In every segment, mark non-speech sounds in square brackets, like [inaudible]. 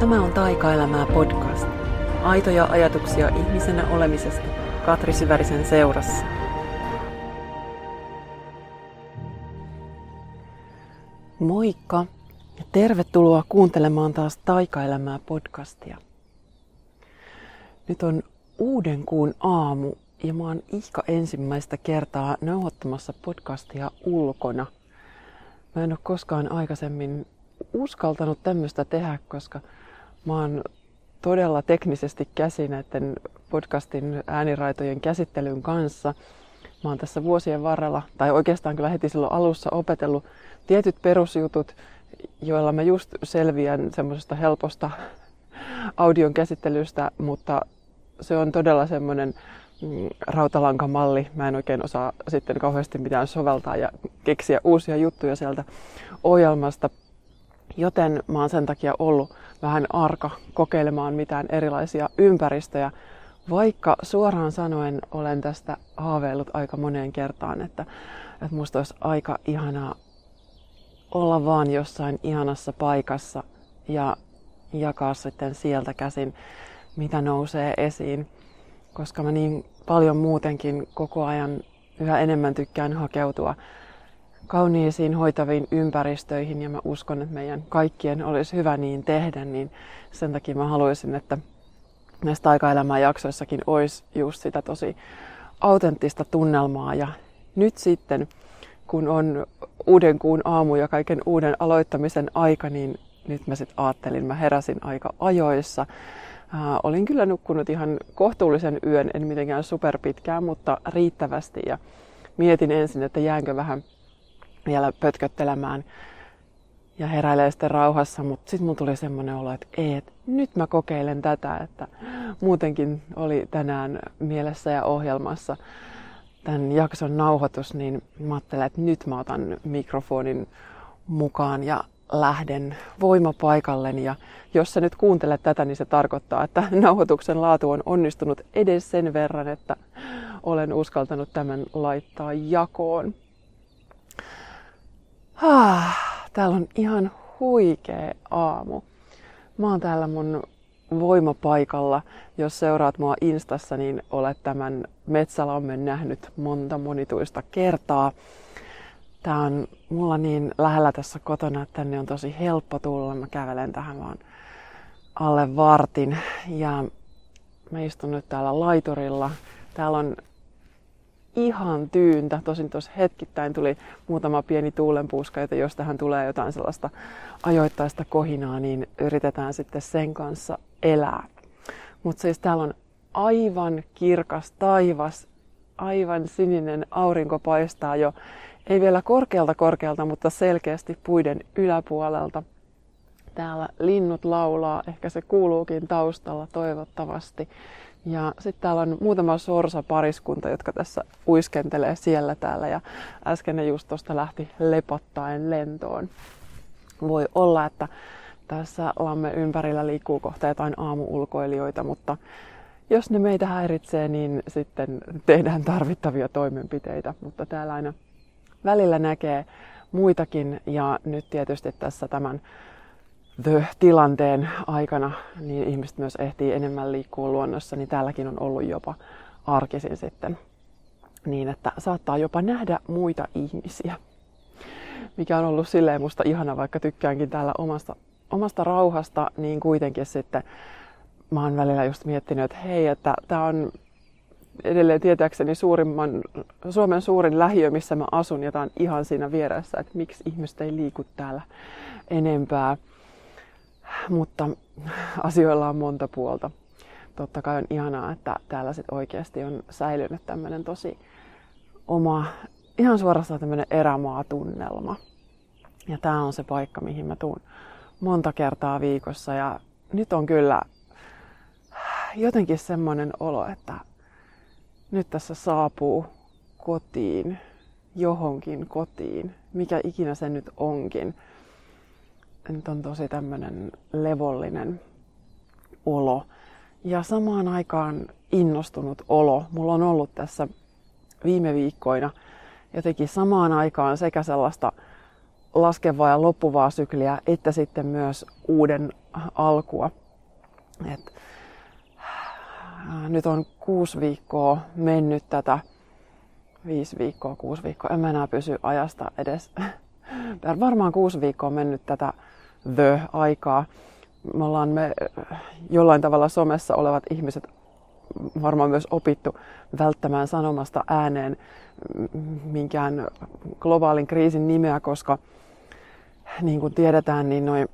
Tämä on Taikaelämää podcast. Aitoja ajatuksia ihmisenä olemisesta Katri Syvärisen seurassa. Moikka ja tervetuloa kuuntelemaan taas Taikaelämää podcastia. Nyt on uuden kuun aamu ja mä oon ihka ensimmäistä kertaa nauhoittamassa podcastia ulkona. Mä en ole koskaan aikaisemmin uskaltanut tämmöistä tehdä, koska mä oon todella teknisesti käsi näiden podcastin ääniraitojen käsittelyn kanssa. Mä oon tässä vuosien varrella, tai oikeastaan kyllä heti silloin alussa opetellut tietyt perusjutut, joilla mä just selviän semmoisesta helposta audion käsittelystä, mutta se on todella semmoinen mm, rautalankamalli. Mä en oikein osaa sitten kauheasti mitään soveltaa ja keksiä uusia juttuja sieltä ohjelmasta. Joten mä oon sen takia ollut vähän arka kokeilemaan mitään erilaisia ympäristöjä, vaikka suoraan sanoen olen tästä haaveillut aika moneen kertaan, että, että musta olisi aika ihanaa olla vaan jossain ihanassa paikassa ja jakaa sitten sieltä käsin, mitä nousee esiin. Koska mä niin paljon muutenkin koko ajan yhä enemmän tykkään hakeutua kauniisiin hoitaviin ympäristöihin ja mä uskon, että meidän kaikkien olisi hyvä niin tehdä, niin sen takia mä haluaisin, että näissä taikaelämän jaksoissakin olisi just sitä tosi autenttista tunnelmaa ja nyt sitten kun on uuden kuun aamu ja kaiken uuden aloittamisen aika, niin nyt mä sitten ajattelin, mä heräsin aika ajoissa. Äh, olin kyllä nukkunut ihan kohtuullisen yön, en mitenkään superpitkään, mutta riittävästi ja mietin ensin, että jäänkö vähän vielä pötköttelemään ja heräilee sitten rauhassa, mutta sitten mulla tuli semmoinen olo, että ei, että nyt mä kokeilen tätä, että muutenkin oli tänään mielessä ja ohjelmassa tämän jakson nauhoitus, niin mä ajattelen, että nyt mä otan mikrofonin mukaan ja lähden voimapaikalleni. Ja jos sä nyt kuuntelet tätä, niin se tarkoittaa, että [laughs] nauhoituksen laatu on onnistunut edes sen verran, että olen uskaltanut tämän laittaa jakoon. Ah, täällä on ihan huikea aamu. Mä oon täällä mun voimapaikalla. Jos seuraat mua Instassa, niin olet tämän metsälammen nähnyt monta monituista kertaa. Tää on mulla niin lähellä tässä kotona, että tänne on tosi helppo tulla. Mä kävelen tähän vaan alle vartin ja mä istun nyt täällä laiturilla. Täällä on ihan tyyntä. Tosin tuossa hetkittäin tuli muutama pieni tuulenpuuska, että jos tähän tulee jotain sellaista ajoittaista kohinaa, niin yritetään sitten sen kanssa elää. Mutta siis täällä on aivan kirkas taivas, aivan sininen aurinko paistaa jo, ei vielä korkealta korkealta, mutta selkeästi puiden yläpuolelta. Täällä linnut laulaa, ehkä se kuuluukin taustalla toivottavasti. Ja sitten täällä on muutama sorsa pariskunta, jotka tässä uiskentelee siellä täällä ja äsken ne just tuosta lähti lepottaen lentoon. Voi olla, että tässä lamme ympärillä liikkuu kohta jotain aamuulkoilijoita, mutta jos ne meitä häiritsee, niin sitten tehdään tarvittavia toimenpiteitä. Mutta täällä aina välillä näkee muitakin ja nyt tietysti tässä tämän The-tilanteen aikana niin ihmiset myös ehtii enemmän liikkua luonnossa, niin täälläkin on ollut jopa arkisin sitten niin, että saattaa jopa nähdä muita ihmisiä. Mikä on ollut silleen musta ihana, vaikka tykkäänkin täällä omasta, omasta rauhasta, niin kuitenkin sitten mä oon välillä just miettinyt, että hei, että tää on edelleen tietääkseni suurimman, Suomen suurin lähiö, missä mä asun, ja tää on ihan siinä vieressä, että miksi ihmiset ei liiku täällä enempää mutta asioilla on monta puolta. Totta kai on ihanaa, että täällä sit oikeasti on säilynyt tämmöinen tosi oma, ihan suorastaan tämmöinen erämaatunnelma. Ja tämä on se paikka, mihin mä tuun monta kertaa viikossa. Ja nyt on kyllä jotenkin semmoinen olo, että nyt tässä saapuu kotiin, johonkin kotiin, mikä ikinä se nyt onkin nyt on tosi tämmöinen levollinen olo. Ja samaan aikaan innostunut olo. Mulla on ollut tässä viime viikkoina jotenkin samaan aikaan sekä sellaista laskevaa ja loppuvaa sykliä, että sitten myös uuden alkua. Et, nyt on kuusi viikkoa mennyt tätä, viisi viikkoa, kuusi viikkoa, en mä enää pysy ajasta edes. Varmaan kuusi viikkoa on mennyt tätä the-aikaa. Me ollaan me jollain tavalla somessa olevat ihmiset varmaan myös opittu välttämään sanomasta ääneen minkään globaalin kriisin nimeä, koska niin kuin tiedetään, niin noin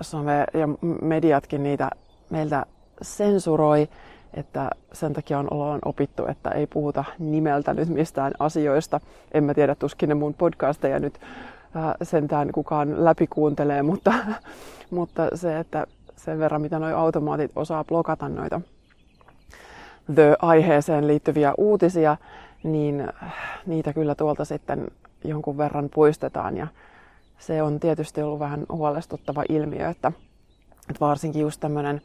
some ja mediatkin niitä meiltä sensuroi, että sen takia on ollaan opittu, että ei puhuta nimeltä nyt mistään asioista. En mä tiedä, tuskin ne mun podcasteja nyt äh, sentään kukaan läpikuuntelee, mutta, [laughs] mutta se, että sen verran mitä nuo automaatit osaa blokata noita The-aiheeseen liittyviä uutisia, niin niitä kyllä tuolta sitten jonkun verran poistetaan. Ja se on tietysti ollut vähän huolestuttava ilmiö, että, että varsinkin just tämmöinen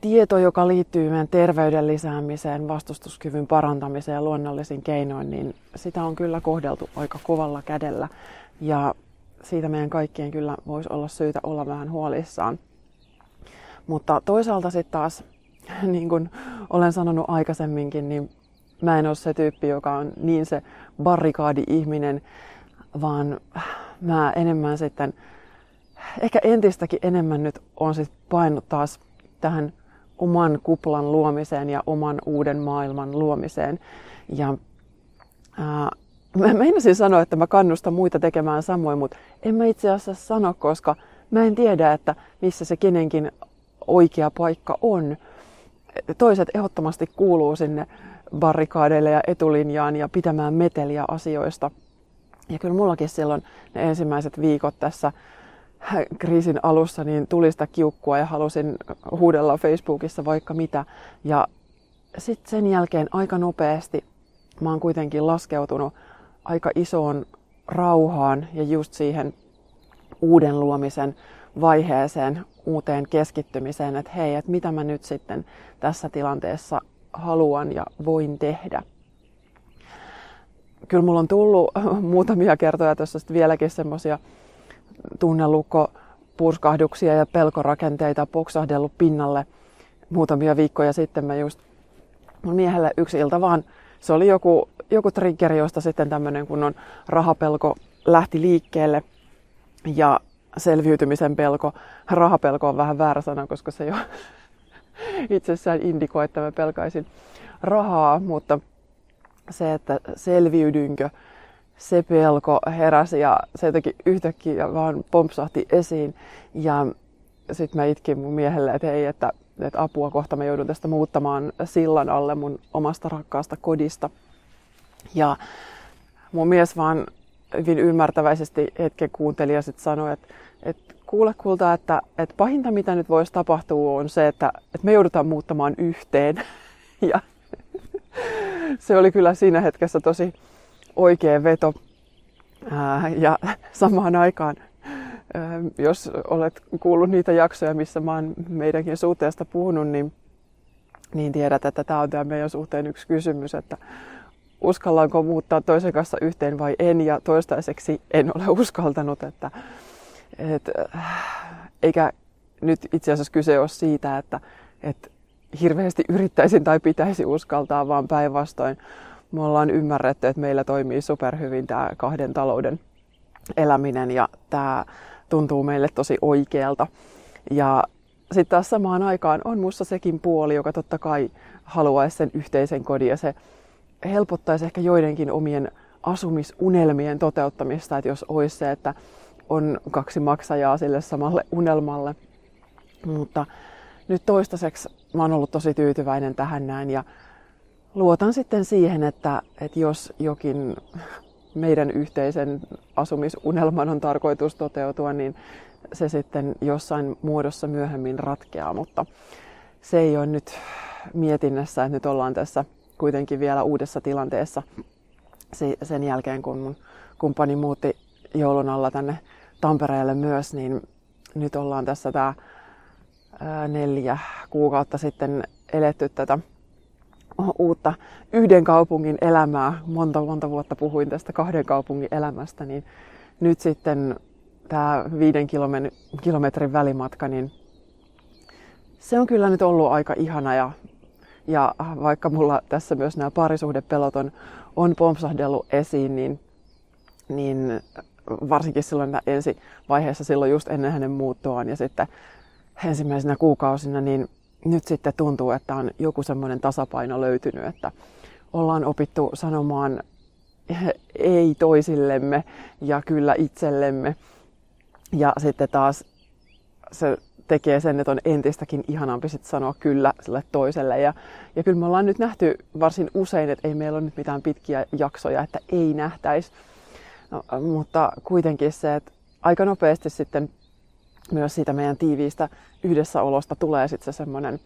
tieto, joka liittyy meidän terveyden lisäämiseen, vastustuskyvyn parantamiseen ja luonnollisiin keinoin, niin sitä on kyllä kohdeltu aika kovalla kädellä. Ja siitä meidän kaikkien kyllä voisi olla syytä olla vähän huolissaan. Mutta toisaalta sitten taas, [laughs] niin kuin olen sanonut aikaisemminkin, niin mä en ole se tyyppi, joka on niin se barrikaadi-ihminen, vaan mä enemmän sitten, ehkä entistäkin enemmän nyt on sitten painut taas tähän oman kuplan luomiseen ja oman uuden maailman luomiseen. Ja ää, mä meinasin sanoa, että mä kannustan muita tekemään samoin, mutta en mä itse asiassa sano, koska mä en tiedä, että missä se kenenkin oikea paikka on. Toiset ehdottomasti kuuluu sinne barrikaadeille ja etulinjaan ja pitämään meteliä asioista. Ja kyllä mullakin silloin ne ensimmäiset viikot tässä kriisin alussa niin tuli sitä kiukkua ja halusin huudella Facebookissa vaikka mitä. Ja sitten sen jälkeen aika nopeasti mä oon kuitenkin laskeutunut aika isoon rauhaan ja just siihen uuden luomisen vaiheeseen, uuteen keskittymiseen, että hei, että mitä mä nyt sitten tässä tilanteessa haluan ja voin tehdä. Kyllä mulla on tullut [laughs] muutamia kertoja tuossa vieläkin semmoisia tunnelukko purskahduksia ja pelkorakenteita poksahdellut pinnalle muutamia viikkoja sitten. Mä just mun miehelle yksi ilta vaan, se oli joku, joku triggeri, josta sitten tämmöinen kunnon rahapelko lähti liikkeelle. Ja selviytymisen pelko, rahapelko on vähän väärä sana, koska se jo [laughs] itsessään indikoi, että mä pelkaisin rahaa, mutta se, että selviydynkö, se pelko heräsi ja se jotenkin yhtäkkiä vaan pompsahti esiin. Ja sitten mä itkin mun miehelle, että hei, että, että apua kohta mä joudun tästä muuttamaan sillan alle mun omasta rakkaasta kodista. Ja mun mies vaan hyvin ymmärtäväisesti hetken kuunteli ja sitten sanoi, että, että kuule kulta, että, että pahinta mitä nyt voisi tapahtua on se, että, että me joudutaan muuttamaan yhteen. [laughs] Ja se oli kyllä siinä hetkessä tosi oikea veto. Ja samaan aikaan, jos olet kuullut niitä jaksoja, missä mä oon meidänkin suhteesta puhunut, niin, niin tiedät, että tämä on tämä meidän suhteen yksi kysymys, että uskallanko muuttaa toisen kanssa yhteen vai en, ja toistaiseksi en ole [laughs] uskaltanut, että, et, eikä nyt itse asiassa kyse ole siitä, että, että hirveästi yrittäisin tai pitäisi uskaltaa, vaan päinvastoin me ollaan ymmärretty, että meillä toimii superhyvin tämä kahden talouden eläminen ja tämä tuntuu meille tosi oikealta. Ja sitten taas samaan aikaan on musta sekin puoli, joka totta kai haluaisi sen yhteisen kodin ja se helpottaisi ehkä joidenkin omien asumisunelmien toteuttamista, että jos olisi se, että on kaksi maksajaa sille samalle unelmalle. Mutta nyt toistaiseksi mä oon ollut tosi tyytyväinen tähän näin ja luotan sitten siihen, että, että jos jokin meidän yhteisen asumisunelman on tarkoitus toteutua, niin se sitten jossain muodossa myöhemmin ratkeaa, mutta se ei ole nyt mietinnässä, että nyt ollaan tässä kuitenkin vielä uudessa tilanteessa sen jälkeen, kun mun kumppani muutti joulun alla tänne Tampereelle myös, niin nyt ollaan tässä tämä neljä kuukautta sitten eletty tätä uutta yhden kaupungin elämää. Monta, monta vuotta puhuin tästä kahden kaupungin elämästä, niin nyt sitten tämä viiden kilometrin välimatka, niin se on kyllä nyt ollut aika ihana ja, ja vaikka mulla tässä myös nämä parisuhdepelot on, on pompsahdellut esiin, niin, niin varsinkin silloin ensi vaiheessa silloin just ennen hänen muuttoaan ja sitten ensimmäisenä kuukausina, niin nyt sitten tuntuu, että on joku semmoinen tasapaino löytynyt, että ollaan opittu sanomaan ei toisillemme ja kyllä itsellemme. Ja sitten taas se tekee sen, että on entistäkin ihanampi sit sanoa kyllä sille toiselle. Ja, ja kyllä me ollaan nyt nähty varsin usein, että ei meillä ole nyt mitään pitkiä jaksoja, että ei nähtäisi. No, mutta kuitenkin se, että aika nopeasti sitten myös siitä meidän tiiviistä yhdessäolosta tulee sitten se semmoinen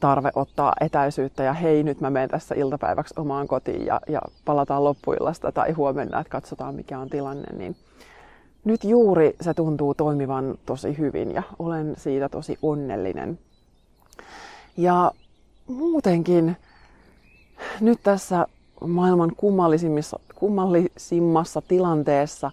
tarve ottaa etäisyyttä ja hei, nyt mä menen tässä iltapäiväksi omaan kotiin ja, ja palataan loppuillasta tai huomenna, että katsotaan mikä on tilanne, niin nyt juuri se tuntuu toimivan tosi hyvin ja olen siitä tosi onnellinen. Ja muutenkin nyt tässä maailman kummallisimmassa, kummallisimmassa tilanteessa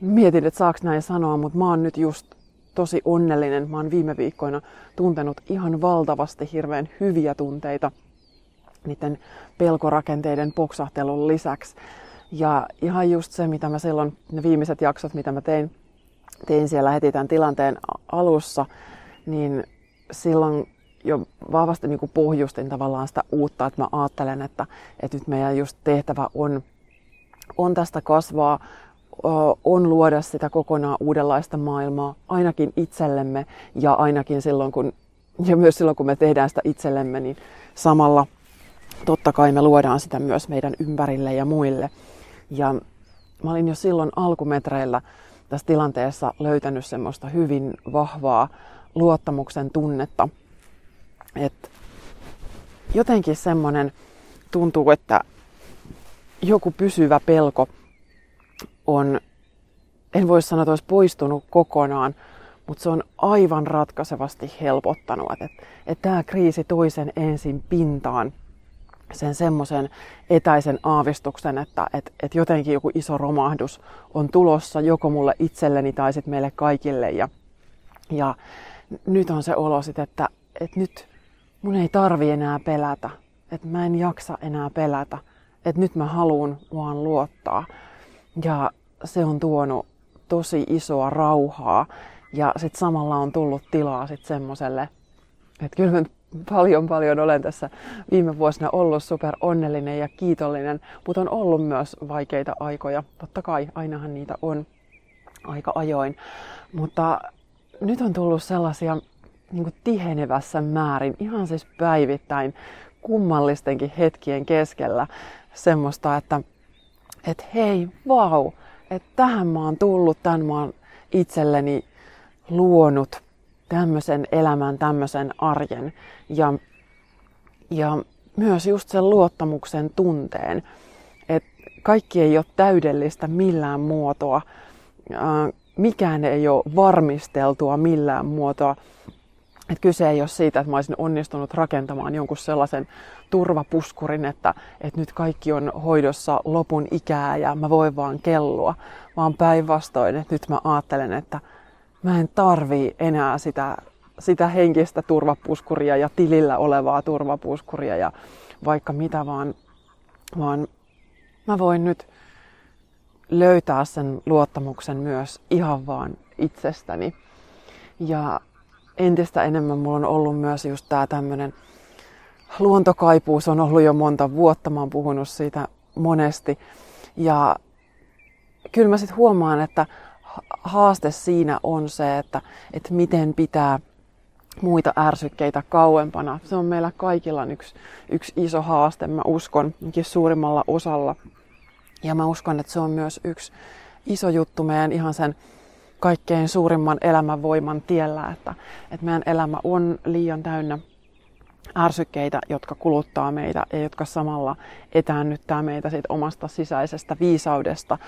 mietin, että saaks näin sanoa, mutta mä oon nyt just tosi onnellinen. Mä oon viime viikkoina tuntenut ihan valtavasti hirveän hyviä tunteita niiden pelkorakenteiden poksahtelun lisäksi. Ja ihan just se, mitä mä silloin, ne viimeiset jaksot, mitä mä tein, tein siellä heti tämän tilanteen alussa, niin silloin jo vahvasti niin kuin pohjustin tavallaan sitä uutta, että mä ajattelen, että, että nyt meidän just tehtävä on, on tästä kasvaa, on luoda sitä kokonaan uudenlaista maailmaa, ainakin itsellemme ja ainakin silloin, kun, ja myös silloin, kun me tehdään sitä itsellemme, niin samalla totta kai me luodaan sitä myös meidän ympärille ja muille. Ja mä olin jo silloin alkumetreillä tässä tilanteessa löytänyt semmoista hyvin vahvaa luottamuksen tunnetta. Että jotenkin semmoinen tuntuu, että joku pysyvä pelko on, en voi sanoa, että olisi poistunut kokonaan, mutta se on aivan ratkaisevasti helpottanut, että, että tämä kriisi toisen ensin pintaan sen semmoisen etäisen aavistuksen, että, että, että jotenkin joku iso romahdus on tulossa joko mulle itselleni tai sitten meille kaikille. Ja, ja nyt on se olo sit, että, että nyt mun ei tarvi enää pelätä, että mä en jaksa enää pelätä, että nyt mä haluan vaan luottaa. Ja se on tuonut tosi isoa rauhaa ja sitten samalla on tullut tilaa sitten semmoiselle, että kyllä mä paljon paljon olen tässä viime vuosina ollut super onnellinen ja kiitollinen, mutta on ollut myös vaikeita aikoja. Totta kai, ainahan niitä on aika ajoin. Mutta nyt on tullut sellaisia niin kuin tihenevässä määrin, ihan siis päivittäin kummallistenkin hetkien keskellä semmoista, että, että hei, vau, että tähän mä oon tullut, tämän mä oon itselleni luonut tämmöisen elämän, tämmöisen arjen ja, ja myös just sen luottamuksen tunteen, että kaikki ei ole täydellistä millään muotoa, mikään ei ole varmisteltua millään muotoa. Et kyse ei ole siitä, että mä olisin onnistunut rakentamaan jonkun sellaisen turvapuskurin, että, että nyt kaikki on hoidossa lopun ikää ja mä voin vaan kellua, vaan päinvastoin, että nyt mä ajattelen, että mä en tarvii enää sitä, sitä henkistä turvapuskuria ja tilillä olevaa turvapuskuria ja vaikka mitä vaan, vaan mä voin nyt löytää sen luottamuksen myös ihan vaan itsestäni. Ja entistä enemmän mulla on ollut myös just tää tämmönen luontokaipuus on ollut jo monta vuotta, mä oon puhunut siitä monesti. Ja kyllä mä sitten huomaan, että haaste siinä on se, että, että miten pitää muita ärsykkeitä kauempana. Se on meillä kaikilla yksi, yksi iso haaste, mä uskon, suurimmalla osalla. Ja mä uskon, että se on myös yksi iso juttu meidän ihan sen kaikkein suurimman elämänvoiman tiellä, että, että meidän elämä on liian täynnä ärsykkeitä, jotka kuluttaa meitä ja jotka samalla etäännyttää meitä siitä omasta sisäisestä viisaudesta,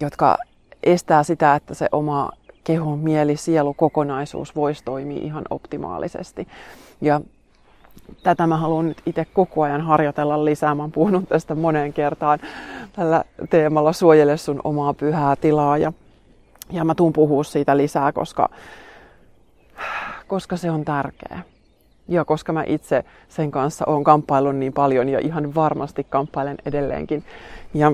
jotka estää sitä, että se oma keho, mieli, sielu, kokonaisuus voisi toimia ihan optimaalisesti. Ja tätä mä haluan nyt itse koko ajan harjoitella lisää. Mä oon puhunut tästä moneen kertaan tällä teemalla suojele sun omaa pyhää tilaa ja, ja mä tuun puhua siitä lisää, koska, koska se on tärkeä. Ja koska mä itse sen kanssa oon kamppaillut niin paljon ja ihan varmasti kamppailen edelleenkin. Ja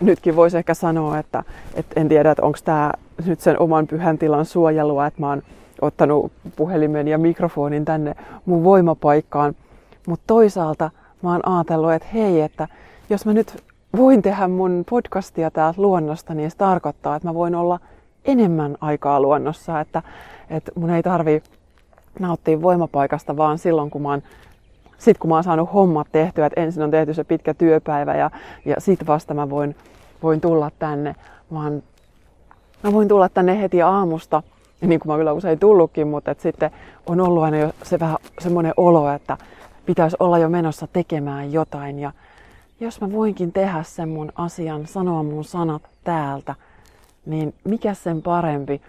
nytkin voisi ehkä sanoa, että, että en tiedä, että onko tämä nyt sen oman pyhän tilan suojelua, että mä oon ottanut puhelimen ja mikrofonin tänne mun voimapaikkaan. Mutta toisaalta mä oon ajatellut, että hei, että jos mä nyt voin tehdä mun podcastia täältä luonnosta, niin se tarkoittaa, että mä voin olla enemmän aikaa luonnossa, että, että mun ei tarvi nauttia voimapaikasta vaan silloin, kun mä oon sitten kun mä oon saanut hommat tehtyä, että ensin on tehty se pitkä työpäivä ja, ja sitten vasta mä voin, voin tulla tänne, vaan mä voin tulla tänne heti aamusta, niin kuin mä kyllä usein tullutkin, mutta että sitten on ollut aina jo se vähän semmoinen olo, että pitäisi olla jo menossa tekemään jotain ja jos mä voinkin tehdä sen mun asian, sanoa mun sanat täältä, niin mikä sen parempi.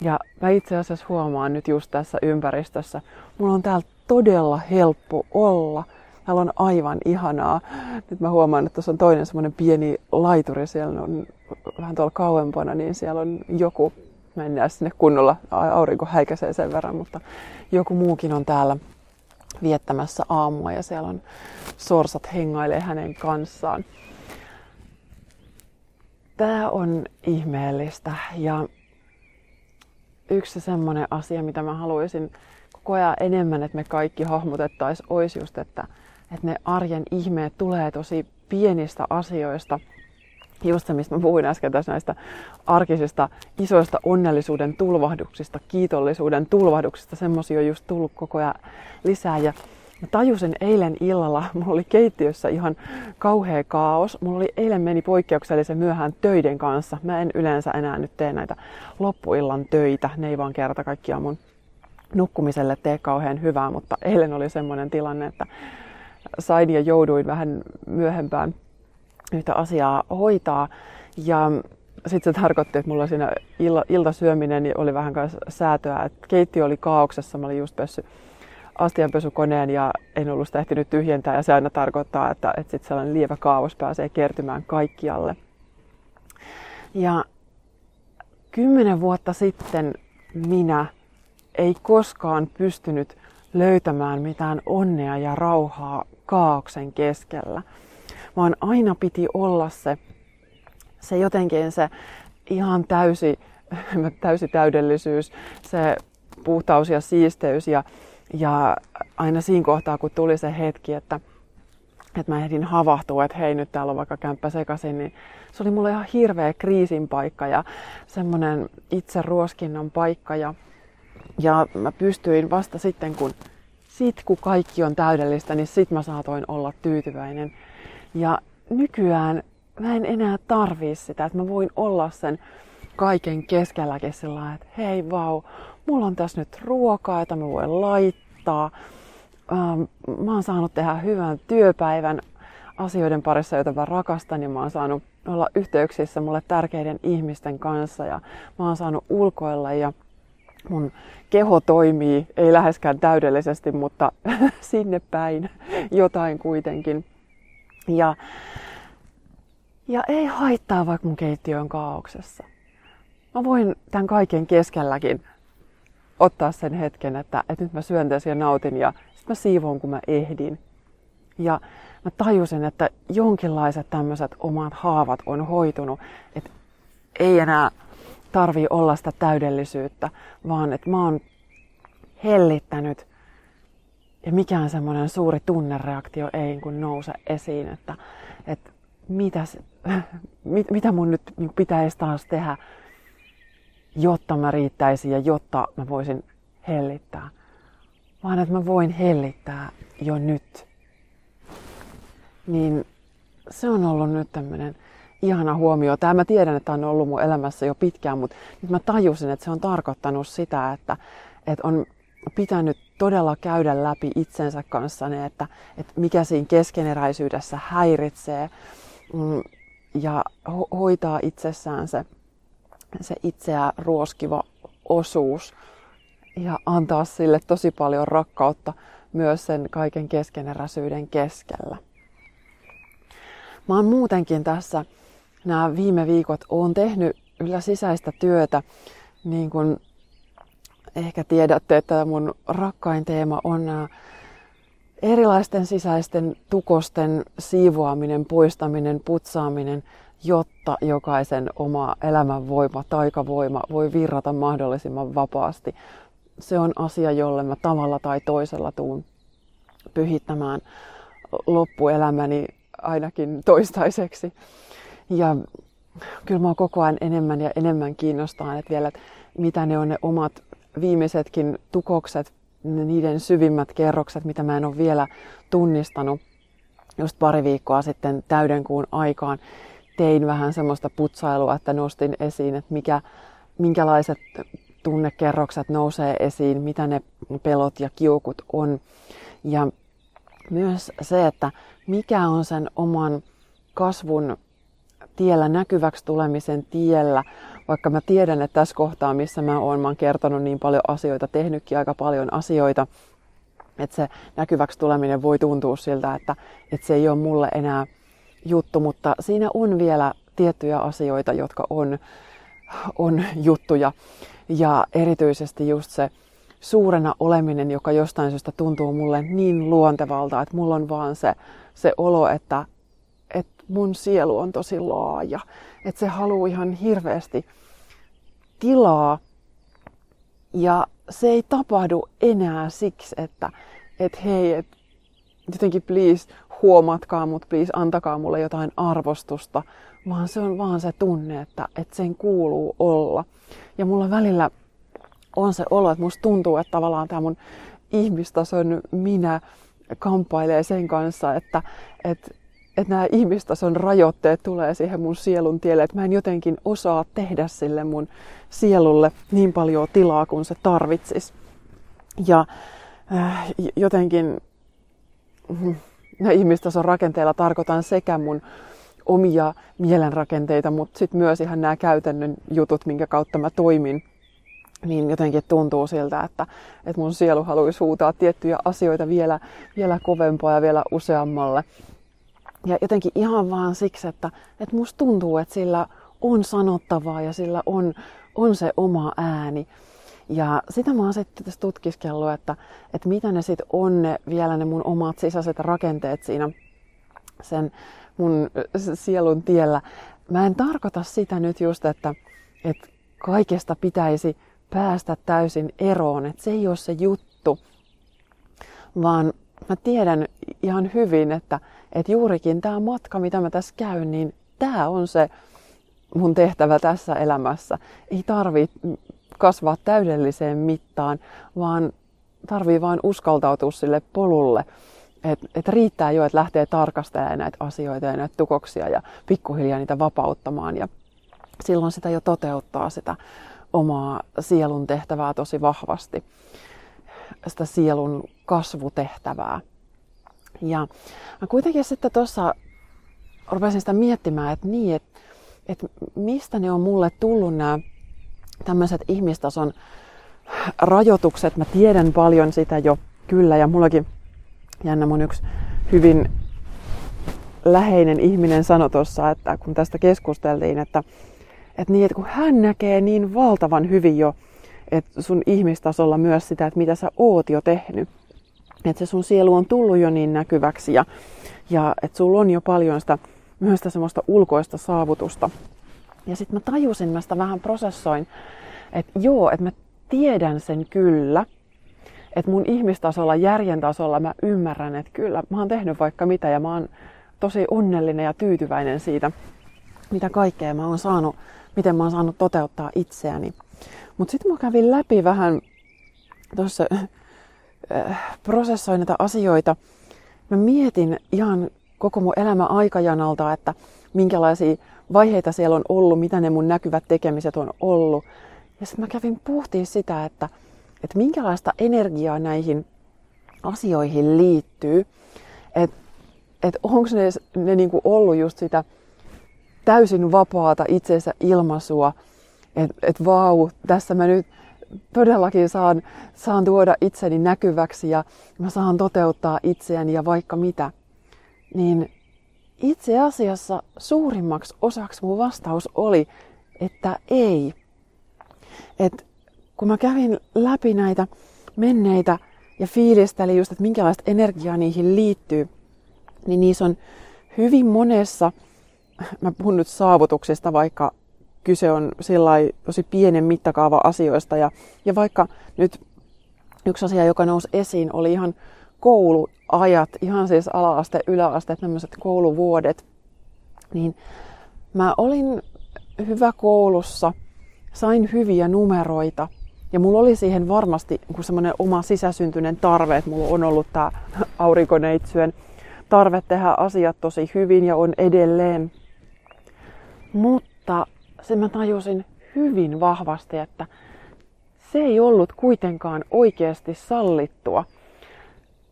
Ja mä itse asiassa huomaan nyt just tässä ympäristössä, mulla on täällä todella helppo olla. Täällä on aivan ihanaa. Nyt mä huomaan, että tuossa on toinen semmoinen pieni laituri, siellä on vähän tuolla kauempana, niin siellä on joku, mä en näe sinne kunnolla, aurinko häikäisee sen verran, mutta joku muukin on täällä viettämässä aamua ja siellä on sorsat hengailee hänen kanssaan. Tämä on ihmeellistä ja yksi semmoinen asia, mitä mä haluaisin koko ajan enemmän, että me kaikki hahmotettaisiin, olisi just, että, että ne arjen ihmeet tulee tosi pienistä asioista. Just se, mistä mä puhuin äsken tässä näistä arkisista isoista onnellisuuden tulvahduksista, kiitollisuuden tulvahduksista. Semmoisia on just tullut koko ajan lisää. Ja Mä tajusin eilen illalla, [laughs] mulla oli keittiössä ihan kauhea kaos. Mulla oli eilen meni poikkeuksellisen myöhään töiden kanssa. Mä en yleensä enää nyt tee näitä loppuillan töitä. Ne ei vaan kerta kaikkiaan mun nukkumiselle tee kauhean hyvää, mutta eilen oli semmoinen tilanne, että sain ja jouduin vähän myöhempään yhtä asiaa hoitaa. Ja sitten se tarkoitti, että mulla siinä iltasyöminen oli vähän kanssa säätöä, että keittiö oli kaauksessa, mä olin just pessy astianpesukoneen ja en ollut sitä ehtinyt tyhjentää ja se aina tarkoittaa, että, että sit sellainen lievä kaos pääsee kertymään kaikkialle. Ja kymmenen vuotta sitten minä ei koskaan pystynyt löytämään mitään onnea ja rauhaa kaauksen keskellä. Vaan aina piti olla se, se jotenkin se ihan täysi, [laughs] täysi täydellisyys, se puhtaus ja siisteys ja, ja aina siinä kohtaa, kun tuli se hetki, että, että mä ehdin havahtua, että hei nyt täällä on vaikka kämppä sekaisin, niin se oli mulle ihan hirveä kriisin paikka ja semmoinen itse ruoskinnan paikka. Ja, ja mä pystyin vasta sitten, kun sit kun kaikki on täydellistä, niin sit mä saatoin olla tyytyväinen. Ja nykyään mä en enää tarvii sitä, että mä voin olla sen kaiken keskelläkin sillä että hei vau, mulla on tässä nyt ruokaa, jota mä voin laittaa. Ähm, mä oon saanut tehdä hyvän työpäivän asioiden parissa, joita mä rakastan ja mä oon saanut olla yhteyksissä mulle tärkeiden ihmisten kanssa ja mä oon saanut ulkoilla ja mun keho toimii, ei läheskään täydellisesti, mutta [laughs] sinne päin jotain kuitenkin. Ja, ja ei haittaa, vaikka mun keittiö on kaauksessa. Mä voin tämän kaiken keskelläkin ottaa sen hetken, että, että nyt mä syön tässä ja nautin ja sitten mä siivoon, kun mä ehdin. Ja mä tajusin, että jonkinlaiset tämmöiset omat haavat on hoitunut, että ei enää tarvii olla sitä täydellisyyttä, vaan että mä oon hellittänyt ja mikään semmoinen suuri tunnereaktio ei kun nouse esiin, että, että mitäs, [laughs] mit, mitä mun nyt niin pitäisi taas tehdä, jotta mä riittäisin ja jotta mä voisin hellittää, vaan että mä voin hellittää jo nyt. Niin se on ollut nyt tämmöinen ihana huomio. Tämä mä tiedän, että on ollut mun elämässä jo pitkään, mutta nyt mä tajusin, että se on tarkoittanut sitä, että, että on pitänyt todella käydä läpi itsensä kanssa ne, että, että mikä siinä keskeneräisyydessä häiritsee mm, ja ho- hoitaa itsessään se, se itseä ruoskiva osuus. ja antaa sille tosi paljon rakkautta myös sen kaiken keskeneräisyyden keskellä. Mä oon muutenkin tässä nämä viime viikot on tehnyt yllä sisäistä työtä, niin kuin ehkä tiedätte, että mun rakkain teema on nämä erilaisten sisäisten tukosten siivoaminen, poistaminen, putsaaminen, jotta jokaisen oma elämänvoima, taikavoima voi virrata mahdollisimman vapaasti. Se on asia, jolle mä tavalla tai toisella tuun pyhittämään loppuelämäni ainakin toistaiseksi. Ja kyllä mä koko ajan enemmän ja enemmän kiinnostaa, että vielä, että mitä ne on ne omat viimeisetkin tukokset, niiden syvimmät kerrokset, mitä mä en ole vielä tunnistanut. Just pari viikkoa sitten täyden kuun aikaan tein vähän semmoista putsailua, että nostin esiin, että mikä, minkälaiset tunnekerrokset nousee esiin, mitä ne pelot ja kiukut on. Ja myös se, että mikä on sen oman kasvun tiellä, näkyväksi tulemisen tiellä, vaikka mä tiedän, että tässä kohtaa, missä mä oon, mä oon kertonut niin paljon asioita, tehnytkin aika paljon asioita, että se näkyväksi tuleminen voi tuntua siltä, että, että se ei ole mulle enää juttu, mutta siinä on vielä tiettyjä asioita, jotka on, on juttuja. Ja erityisesti just se suurena oleminen, joka jostain syystä tuntuu mulle niin luontevalta, että mulla on vaan se, se olo, että, mun sielu on tosi laaja. Että se haluaa ihan hirveästi tilaa. Ja se ei tapahdu enää siksi, että, että hei, että jotenkin please huomatkaa mut, please antakaa mulle jotain arvostusta, vaan se on vaan se tunne, että, että sen kuuluu olla. Ja mulla välillä on se olo, että musta tuntuu, että tavallaan tämä mun ihmistason minä kamppailee sen kanssa, että, että, että nämä ihmistason rajoitteet tulee siihen mun sielun tielle, että mä en jotenkin osaa tehdä sille mun sielulle niin paljon tilaa kuin se tarvitsisi. Ja äh, jotenkin mm, ihmistason rakenteilla tarkoitan sekä mun omia mielenrakenteita, mutta sitten myös ihan nämä käytännön jutut, minkä kautta mä toimin niin jotenkin tuntuu siltä, että, että mun sielu haluaisi huutaa tiettyjä asioita vielä, vielä kovempaa ja vielä useammalle. Ja jotenkin ihan vaan siksi, että, että musta tuntuu, että sillä on sanottavaa ja sillä on, on se oma ääni. Ja sitä mä oon sitten tässä tutkiskellut, että, että mitä ne sitten on ne, vielä ne mun omat sisäiset rakenteet siinä sen mun sielun tiellä. Mä en tarkoita sitä nyt just, että, että kaikesta pitäisi päästä täysin eroon, että se ei ole se juttu, vaan mä tiedän ihan hyvin, että, että juurikin tämä matka, mitä mä tässä käyn, niin tämä on se mun tehtävä tässä elämässä. Ei tarvi kasvaa täydelliseen mittaan, vaan tarvii vain uskaltautua sille polulle. Että et riittää jo, että lähtee tarkastelemaan näitä asioita ja näitä tukoksia ja pikkuhiljaa niitä vapauttamaan. Ja silloin sitä jo toteuttaa sitä omaa sielun tehtävää tosi vahvasti, sitä sielun kasvutehtävää. Ja kuitenkin sitten tuossa rupesin sitä miettimään, että niin, että, että mistä ne on mulle tullut nämä tämmöiset ihmistason rajoitukset. Mä tiedän paljon sitä jo kyllä ja mullakin jännä mun yksi hyvin läheinen ihminen sanoi tuossa, että kun tästä keskusteltiin, että että niin, että kun hän näkee niin valtavan hyvin jo, että sun ihmistasolla myös sitä, että mitä sä oot jo tehnyt. Että se sun sielu on tullut jo niin näkyväksi ja, ja että sulla on jo paljon sitä, myös sitä semmoista ulkoista saavutusta. Ja sitten mä tajusin, mä sitä vähän prosessoin, että joo, että mä tiedän sen kyllä, että mun ihmistasolla, järjen tasolla mä ymmärrän, että kyllä mä oon tehnyt vaikka mitä ja mä oon tosi onnellinen ja tyytyväinen siitä, mitä kaikkea mä oon saanut miten mä oon saanut toteuttaa itseäni. Mutta sitten mä kävin läpi vähän tuossa prosessoin näitä asioita. Mä mietin ihan koko mun elämä aikajanalta, että minkälaisia vaiheita siellä on ollut, mitä ne mun näkyvät tekemiset on ollut. Ja sitten mä kävin puhtiin sitä, että, että minkälaista energiaa näihin asioihin liittyy. Että et onko ne, ne niinku ollut just sitä täysin vapaata itsensä ilmaisua, että et vau, tässä mä nyt todellakin saan, saan tuoda itseni näkyväksi ja mä saan toteuttaa itseäni ja vaikka mitä, niin itse asiassa suurimmaksi osaksi mun vastaus oli, että ei. Et kun mä kävin läpi näitä menneitä ja fiilistelin just, että minkälaista energiaa niihin liittyy, niin niissä on hyvin monessa, mä puhun nyt saavutuksista, vaikka kyse on tosi pienen mittakaava asioista. Ja, ja vaikka nyt yksi asia, joka nousi esiin, oli ihan kouluajat, ihan siis ala-aste, yläaste, tämmöiset kouluvuodet, niin mä olin hyvä koulussa, sain hyviä numeroita ja mulla oli siihen varmasti semmoinen oma sisäsyntyinen tarve, että mulla on ollut tämä [laughs] aurinkoneitsyön tarve tehdä asiat tosi hyvin ja on edelleen. Mutta sen mä tajusin hyvin vahvasti, että se ei ollut kuitenkaan oikeasti sallittua.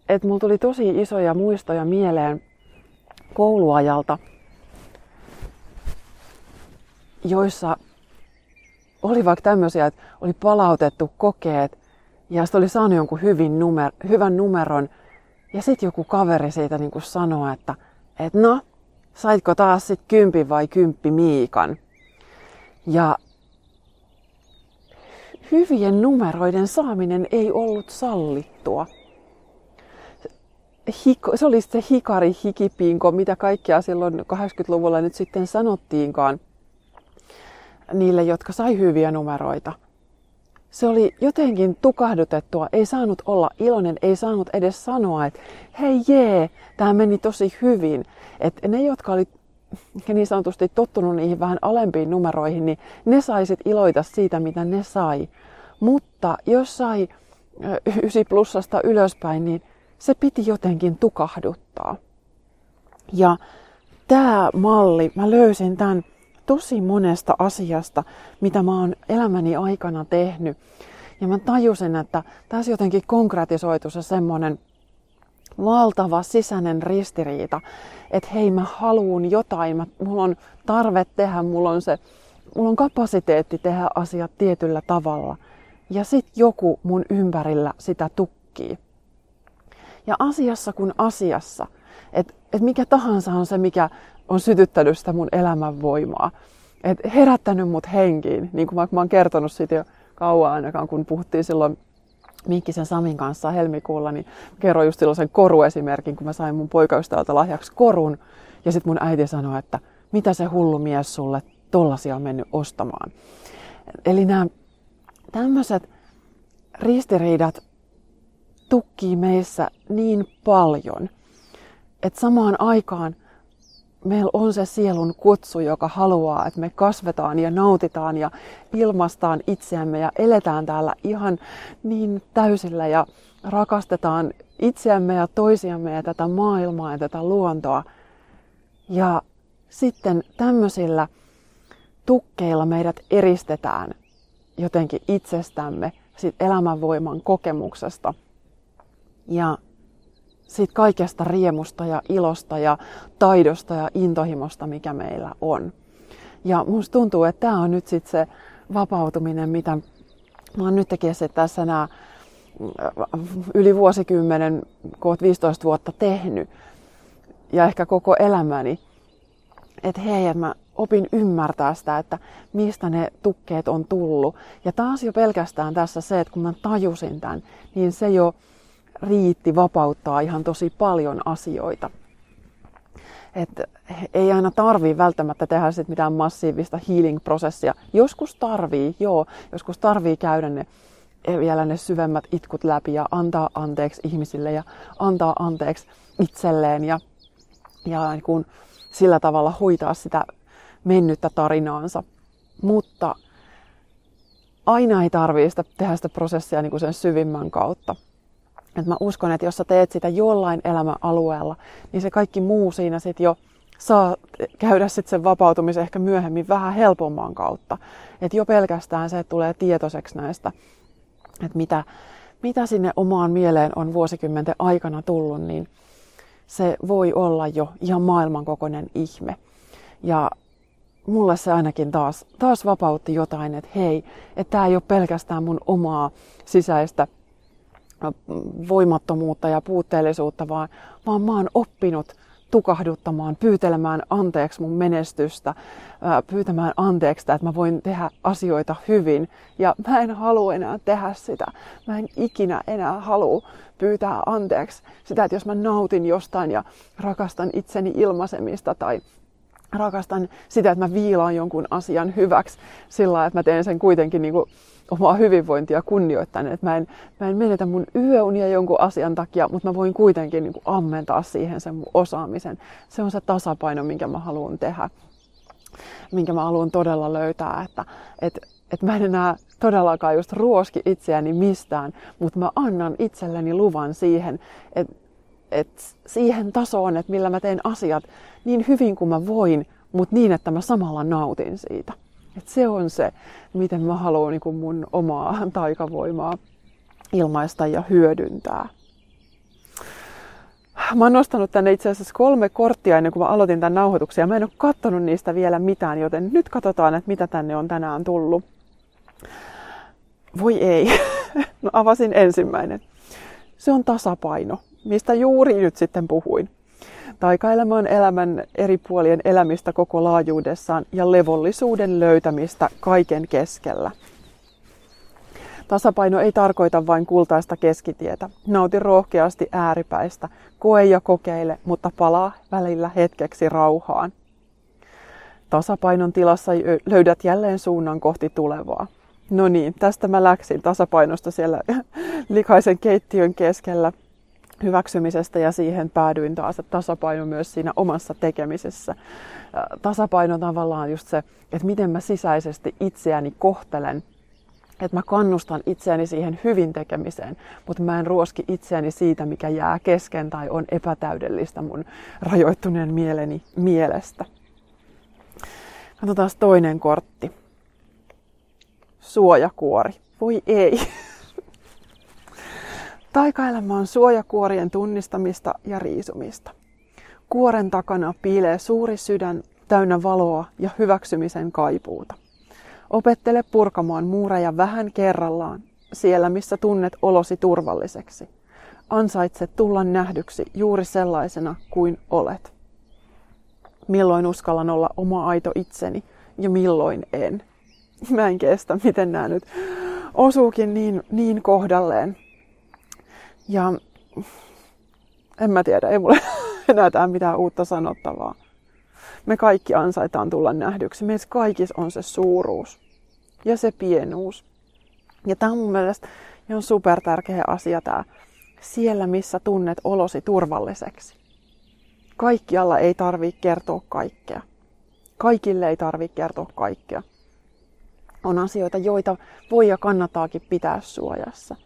Että mulla tuli tosi isoja muistoja mieleen kouluajalta, joissa oli vaikka tämmöisiä, että oli palautettu kokeet ja sitten oli saanut jonkun hyvin numer, hyvän numeron ja sitten joku kaveri siitä niin sanoi, että, että no, saitko taas sitten kympi vai kymppi Miikan? Ja hyvien numeroiden saaminen ei ollut sallittua. Hiko, se oli se hikari, hikipinko, mitä kaikkea silloin 80-luvulla nyt sitten sanottiinkaan niille, jotka sai hyviä numeroita. Se oli jotenkin tukahdutettua, ei saanut olla iloinen, ei saanut edes sanoa, että hei jee, tämä meni tosi hyvin. Että ne, jotka oli niin sanotusti tottunut niihin vähän alempiin numeroihin, niin ne saisit iloita siitä, mitä ne sai. Mutta jos sai 9 plussasta ylöspäin, niin se piti jotenkin tukahduttaa. Ja tämä malli, mä löysin tämän tosi monesta asiasta, mitä mä oon elämäni aikana tehnyt. Ja mä tajusin, että tässä jotenkin konkretisoitu se semmoinen valtava sisäinen ristiriita, että hei mä haluun jotain, mä, mulla on tarve tehdä, mulla on se, mulla on kapasiteetti tehdä asiat tietyllä tavalla. Ja sit joku mun ympärillä sitä tukkii. Ja asiassa kuin asiassa, että et mikä tahansa on se, mikä on sytyttänyt sitä mun elämän voimaa. Et herättänyt mut henkiin, niin kuin mä, mä oon kertonut siitä jo kauan ainakaan, kun puhuttiin silloin Minkkisen Samin kanssa helmikuulla, niin kerroin just silloin sen koruesimerkin, kun mä sain mun poikaystävältä lahjaksi korun. Ja sitten mun äiti sanoi, että mitä se hullu mies sulle tollasia on mennyt ostamaan. Eli nämä tämmöiset ristiriidat tukkii meissä niin paljon, että samaan aikaan meillä on se sielun kutsu, joka haluaa, että me kasvetaan ja nautitaan ja ilmastaan itseämme ja eletään täällä ihan niin täysillä ja rakastetaan itseämme ja toisiamme ja tätä maailmaa ja tätä luontoa. Ja sitten tämmöisillä tukkeilla meidät eristetään jotenkin itsestämme, siitä elämänvoiman kokemuksesta. Ja siitä kaikesta riemusta ja ilosta ja taidosta ja intohimosta, mikä meillä on. Ja musta tuntuu, että tämä on nyt sitten se vapautuminen, mitä mä oon nyt tekijässä tässä nämä äh, yli vuosikymmenen, kun 15 vuotta tehnyt ja ehkä koko elämäni, että hei, että mä opin ymmärtää sitä, että mistä ne tukkeet on tullut. Ja taas jo pelkästään tässä se, että kun mä tajusin tämän, niin se jo riitti vapauttaa ihan tosi paljon asioita. Et ei aina tarvii välttämättä tehdä sit mitään massiivista healing-prosessia. Joskus tarvii, joo, joskus tarvii käydä ne vielä ne syvemmät itkut läpi ja antaa anteeksi ihmisille ja antaa anteeksi itselleen ja, ja niin kun sillä tavalla hoitaa sitä mennyttä tarinaansa. Mutta aina ei tarvitse tehdä sitä prosessia niin kuin sen syvimmän kautta. Et mä uskon, että jos sä teet sitä jollain elämäalueella, niin se kaikki muu siinä sitten jo saa käydä sitten sen vapautumisen ehkä myöhemmin vähän helpomman kautta. Että jo pelkästään se, että tulee tietoiseksi näistä, että mitä, mitä sinne omaan mieleen on vuosikymmenten aikana tullut, niin se voi olla jo ihan maailmankokoinen ihme. Ja mulle se ainakin taas, taas vapautti jotain, että hei, että tämä ei ole pelkästään mun omaa sisäistä voimattomuutta ja puutteellisuutta, vaan, vaan mä oon oppinut tukahduttamaan, pyytelemään anteeksi mun menestystä, pyytämään anteeksi, että mä voin tehdä asioita hyvin. Ja mä en halua enää tehdä sitä. Mä en ikinä enää halua pyytää anteeksi sitä, että jos mä nautin jostain ja rakastan itseni ilmaisemista tai rakastan sitä, että mä viilaan jonkun asian hyväksi sillä lailla, että mä teen sen kuitenkin niin kuin omaa hyvinvointia kunnioittain. Että mä en, mä en menetä mun yöunia jonkun asian takia, mutta mä voin kuitenkin niin kuin ammentaa siihen sen mun osaamisen. Se on se tasapaino, minkä mä haluan tehdä, minkä mä haluan todella löytää, että, että, että mä en enää todellakaan just ruoski itseäni mistään, mutta mä annan itselleni luvan siihen, että, että siihen tasoon, että millä mä teen asiat niin hyvin kuin mä voin, mutta niin, että mä samalla nautin siitä. Et se on se, miten mä haluan niin mun omaa [laughs] taikavoimaa ilmaista ja hyödyntää. Mä oon nostanut tänne itse asiassa kolme korttia ennen kuin mä aloitin tämän nauhoituksen ja mä en ole katsonut niistä vielä mitään, joten nyt katsotaan, että mitä tänne on tänään tullut. Voi ei. [laughs] No avasin ensimmäinen. Se on tasapaino, mistä juuri nyt sitten puhuin taikailemaan elämän eri puolien elämistä koko laajuudessaan ja levollisuuden löytämistä kaiken keskellä. Tasapaino ei tarkoita vain kultaista keskitietä. Nauti rohkeasti ääripäistä. Koe ja kokeile, mutta palaa välillä hetkeksi rauhaan. Tasapainon tilassa löydät jälleen suunnan kohti tulevaa. No niin, tästä mä läksin tasapainosta siellä [laughs] likaisen keittiön keskellä hyväksymisestä ja siihen päädyin taas, että tasapaino myös siinä omassa tekemisessä. Tasapaino tavallaan just se, että miten mä sisäisesti itseäni kohtelen että mä kannustan itseäni siihen hyvin tekemiseen, mutta mä en ruoski itseäni siitä, mikä jää kesken tai on epätäydellistä mun rajoittuneen mieleni mielestä. Katsotaan toinen kortti. Suojakuori. Voi ei. [laughs] Taikaelämä on suojakuorien tunnistamista ja riisumista. Kuoren takana piilee suuri sydän täynnä valoa ja hyväksymisen kaipuuta. Opettele purkamaan muureja vähän kerrallaan, siellä missä tunnet olosi turvalliseksi. Ansaitse tulla nähdyksi juuri sellaisena kuin olet. Milloin uskallan olla oma aito itseni ja milloin en. Mä en kestä, miten nämä nyt osuukin niin, niin kohdalleen. Ja en mä tiedä, ei mulle [laughs] enää tää mitään uutta sanottavaa. Me kaikki ansaitaan tulla nähdyksi. Meissä kaikissa on se suuruus ja se pienuus. Ja tämä on mun mielestä on super tärkeä asia tämä. Siellä, missä tunnet olosi turvalliseksi. Kaikkialla ei tarvitse kertoa kaikkea. Kaikille ei tarvitse kertoa kaikkea. On asioita, joita voi ja kannattaakin pitää suojassa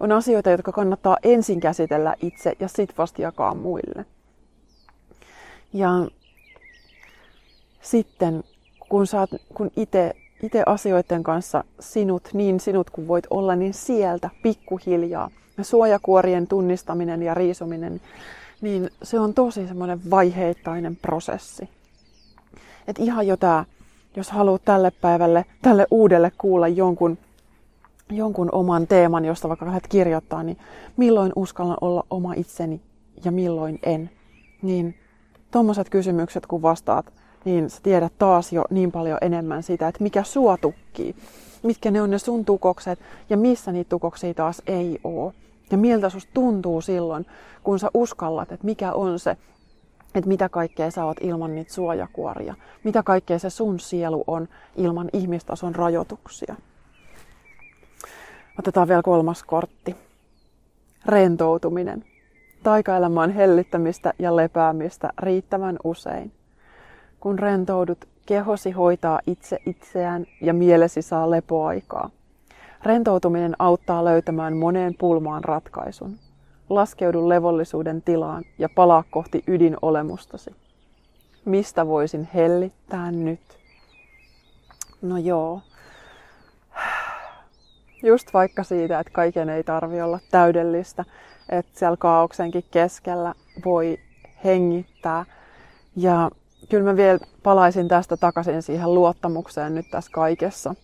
on asioita, jotka kannattaa ensin käsitellä itse ja sitten vasta jakaa muille. Ja sitten kun, saat, kun itse itse asioiden kanssa sinut, niin sinut kuin voit olla, niin sieltä pikkuhiljaa ja suojakuorien tunnistaminen ja riisuminen, niin se on tosi semmoinen vaiheittainen prosessi. Et ihan jo tää, jos haluat tälle päivälle, tälle uudelle kuulla jonkun jonkun oman teeman, josta vaikka lähdet kirjoittaa, niin milloin uskallan olla oma itseni ja milloin en. Niin tuommoiset kysymykset kun vastaat, niin sä tiedät taas jo niin paljon enemmän sitä, että mikä sua tukkii. Mitkä ne on ne sun tukokset ja missä niitä tukoksia taas ei oo. Ja miltä susta tuntuu silloin, kun sä uskallat, että mikä on se, että mitä kaikkea sä oot ilman niitä suojakuoria. Mitä kaikkea se sun sielu on ilman ihmistason rajoituksia. Otetaan vielä kolmas kortti. Rentoutuminen. Taikaelämä on hellittämistä ja lepäämistä riittävän usein. Kun rentoudut, kehosi hoitaa itse itseään ja mielesi saa lepoaikaa. Rentoutuminen auttaa löytämään moneen pulmaan ratkaisun. Laskeudu levollisuuden tilaan ja palaa kohti ydinolemustasi. Mistä voisin hellittää nyt? No joo, just vaikka siitä, että kaiken ei tarvi olla täydellistä, että siellä kaauksenkin keskellä voi hengittää. Ja kyllä mä vielä palaisin tästä takaisin siihen luottamukseen nyt tässä kaikessa.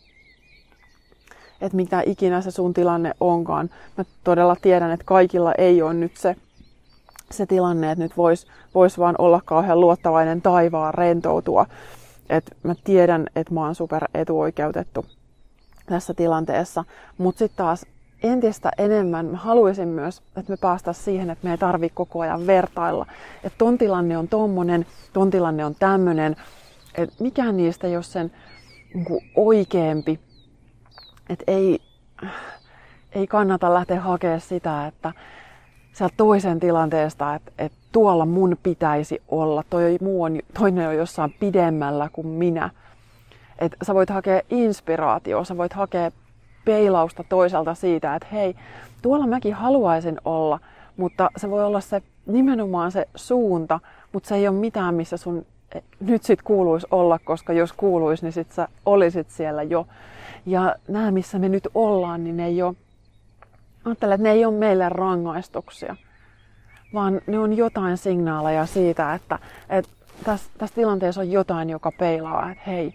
Että mitä ikinä se sun tilanne onkaan. Mä todella tiedän, että kaikilla ei ole nyt se, se tilanne, että nyt vois, vois vaan olla kauhean luottavainen taivaan rentoutua. Et mä tiedän, että mä oon super etuoikeutettu tässä tilanteessa. Mutta sitten taas entistä enemmän mä haluaisin myös, että me päästä siihen, että me ei tarvitse koko ajan vertailla. Että ton tilanne on tommonen, ton tilanne on tämmönen. Että mikään niistä ei ole sen niin oikeampi. Että ei, ei kannata lähteä hakemaan sitä, että sieltä toisen tilanteesta, että, että tuolla mun pitäisi olla, toi muu on, toinen on jossain pidemmällä kuin minä. Että sä voit hakea inspiraatioa, sä voit hakea peilausta toiselta siitä, että hei, tuolla mäkin haluaisin olla, mutta se voi olla se nimenomaan se suunta, mutta se ei ole mitään, missä sun eh, nyt sit kuuluisi olla, koska jos kuuluisi, niin sit sä olisit siellä jo. Ja nämä, missä me nyt ollaan, niin ne ei ole, ajattelen, että ne ei ole meille rangaistuksia, vaan ne on jotain signaaleja siitä, että, että tässä, tässä tilanteessa on jotain, joka peilaa, että hei,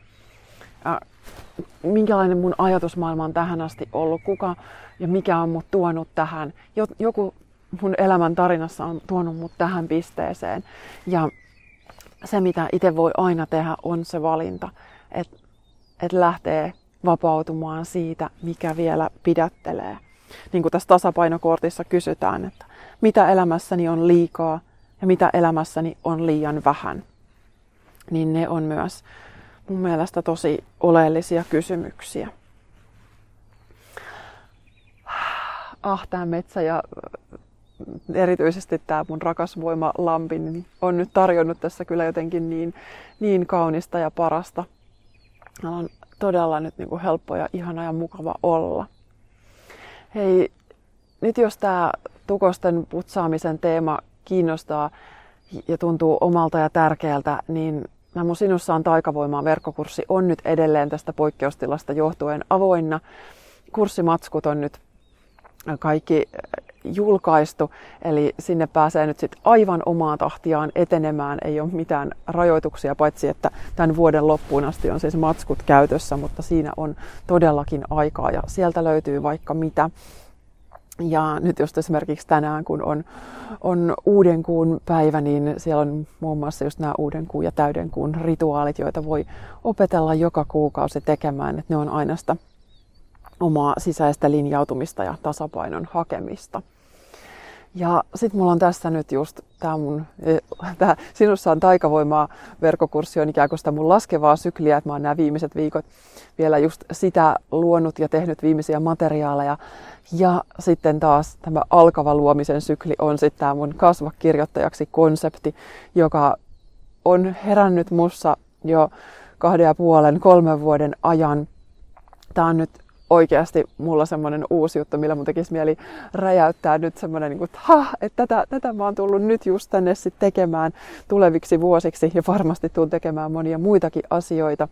minkälainen mun ajatusmaailma on tähän asti ollut, kuka ja mikä on mut tuonut tähän. Joku mun elämän tarinassa on tuonut mut tähän pisteeseen. Ja se, mitä itse voi aina tehdä, on se valinta, että et lähtee vapautumaan siitä, mikä vielä pidättelee. Niin kuin tässä tasapainokortissa kysytään, että mitä elämässäni on liikaa ja mitä elämässäni on liian vähän. Niin ne on myös mun mielestä tosi oleellisia kysymyksiä. Ah, tämä metsä ja erityisesti tämä mun rakas voimalampi niin on nyt tarjonnut tässä kyllä jotenkin niin, niin kaunista ja parasta. On todella nyt niin kuin helppo ja ihana ja mukava olla. Hei, nyt jos tämä tukosten putsaamisen teema kiinnostaa ja tuntuu omalta ja tärkeältä, niin Mun Sinussa on taikavoimaa verkkokurssi on nyt edelleen tästä poikkeustilasta johtuen avoinna. Kurssimatskut on nyt kaikki julkaistu, eli sinne pääsee nyt sitten aivan omaa tahtiaan etenemään. Ei ole mitään rajoituksia, paitsi että tämän vuoden loppuun asti on siis matskut käytössä, mutta siinä on todellakin aikaa ja sieltä löytyy vaikka mitä. Ja nyt just esimerkiksi tänään, kun on, on uuden kuun päivä, niin siellä on muun muassa just nämä uuden kuun ja täyden kuun rituaalit, joita voi opetella joka kuukausi tekemään. Että ne on aina sitä omaa sisäistä linjautumista ja tasapainon hakemista. Ja sitten mulla on tässä nyt just tämä mun, tää Sinussa on taikavoimaa verkkokurssi on ikään kuin sitä mun laskevaa sykliä, että mä oon nämä viimeiset viikot vielä just sitä luonut ja tehnyt viimeisiä materiaaleja. Ja sitten taas tämä alkava luomisen sykli on sitten tämä mun kasva kirjoittajaksi konsepti, joka on herännyt mussa jo kahden ja puolen, kolmen vuoden ajan. Tämä on nyt oikeasti mulla semmoinen uusi juttu, millä mun tekisi mieli räjäyttää nyt semmoinen, niin että, ha, että tätä, tätä mä oon tullut nyt just tänne sit tekemään tuleviksi vuosiksi ja varmasti tuun tekemään monia muitakin asioita.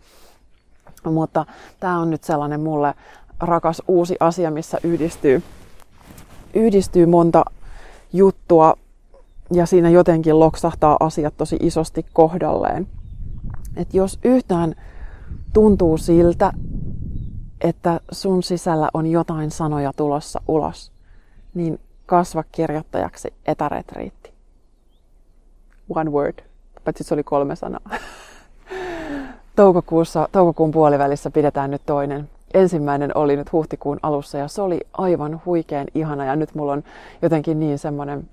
Mutta tämä on nyt sellainen mulle rakas uusi asia, missä yhdistyy, yhdistyy monta juttua ja siinä jotenkin loksahtaa asiat tosi isosti kohdalleen. Et jos yhtään tuntuu siltä, että sun sisällä on jotain sanoja tulossa ulos, niin kasva kirjoittajaksi etäretriitti. One word, paitsi se oli kolme sanaa. [laughs] Toukokuussa, toukokuun puolivälissä pidetään nyt toinen. Ensimmäinen oli nyt huhtikuun alussa ja se oli aivan huikean ihana ja nyt mulla on jotenkin niin semmoinen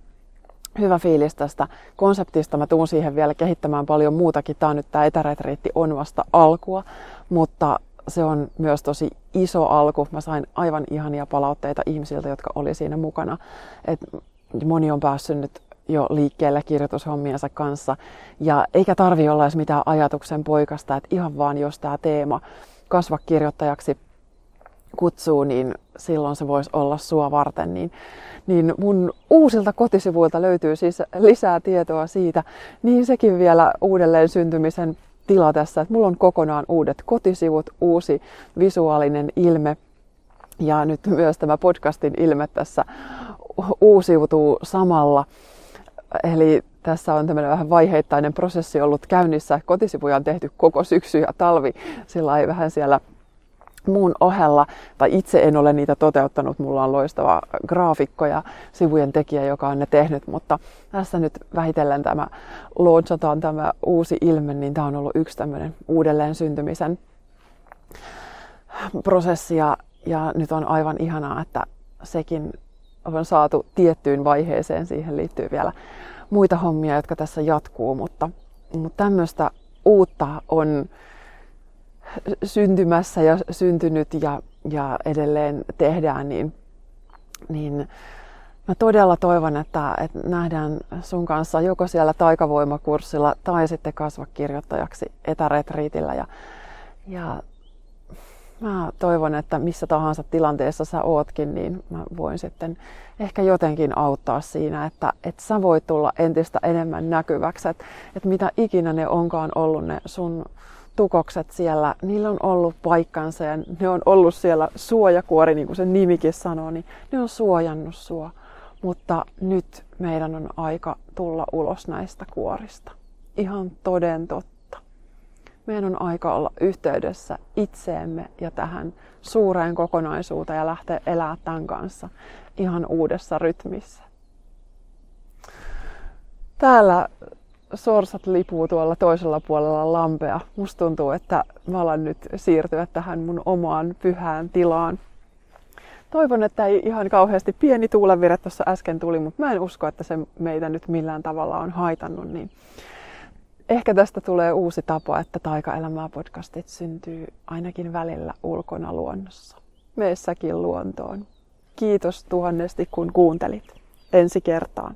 hyvä fiilis tästä konseptista. Mä tuun siihen vielä kehittämään paljon muutakin. Tämä on nyt tämä etäretriitti on vasta alkua, mutta se on myös tosi iso alku. Mä sain aivan ihania palautteita ihmisiltä, jotka oli siinä mukana. Et moni on päässyt nyt jo liikkeelle kirjoitushommiensa kanssa. Ja eikä tarvi olla edes mitään ajatuksen poikasta, että ihan vaan jos tämä teema kasva kirjoittajaksi kutsuu, niin silloin se voisi olla sua varten. Niin, niin mun uusilta kotisivuilta löytyy siis lisää tietoa siitä, niin sekin vielä uudelleen syntymisen tila tässä, että mulla on kokonaan uudet kotisivut, uusi visuaalinen ilme ja nyt myös tämä podcastin ilme tässä uusiutuu samalla. Eli tässä on tämmöinen vähän vaiheittainen prosessi ollut käynnissä. Kotisivuja on tehty koko syksy ja talvi, sillä ei vähän siellä muun ohella, tai itse en ole niitä toteuttanut, mulla on loistava graafikko ja sivujen tekijä, joka on ne tehnyt, mutta tässä nyt vähitellen tämä launchataan tämä uusi ilme, niin tämä on ollut yksi tämmöinen uudelleen syntymisen prosessi ja, ja nyt on aivan ihanaa, että sekin on saatu tiettyyn vaiheeseen. Siihen liittyy vielä muita hommia, jotka tässä jatkuu, mutta, mutta tämmöistä uutta on syntymässä ja syntynyt ja, ja edelleen tehdään, niin, niin mä todella toivon, että, että nähdään sun kanssa joko siellä taikavoimakurssilla tai sitten kasvakirjoittajaksi etäretriitillä. Ja, ja mä toivon, että missä tahansa tilanteessa sä ootkin, niin mä voin sitten ehkä jotenkin auttaa siinä, että, että sä voit tulla entistä enemmän näkyväksi, että, että mitä ikinä ne onkaan ollut ne sun tukokset siellä, niillä on ollut paikkansa ja ne on ollut siellä suojakuori, niin kuin se nimikin sanoo, niin ne on suojannut sua. Mutta nyt meidän on aika tulla ulos näistä kuorista. Ihan toden totta. Meidän on aika olla yhteydessä itseemme ja tähän suureen kokonaisuuteen ja lähteä elää tämän kanssa ihan uudessa rytmissä. Täällä sorsat lipuu tuolla toisella puolella lampea. Musta tuntuu, että mä alan nyt siirtyä tähän mun omaan pyhään tilaan. Toivon, että ei ihan kauheasti pieni tuulenvire tuossa äsken tuli, mutta mä en usko, että se meitä nyt millään tavalla on haitannut. Niin ehkä tästä tulee uusi tapa, että Taika-elämää podcastit syntyy ainakin välillä ulkona luonnossa. Meessäkin luontoon. Kiitos tuhannesti, kun kuuntelit. Ensi kertaan.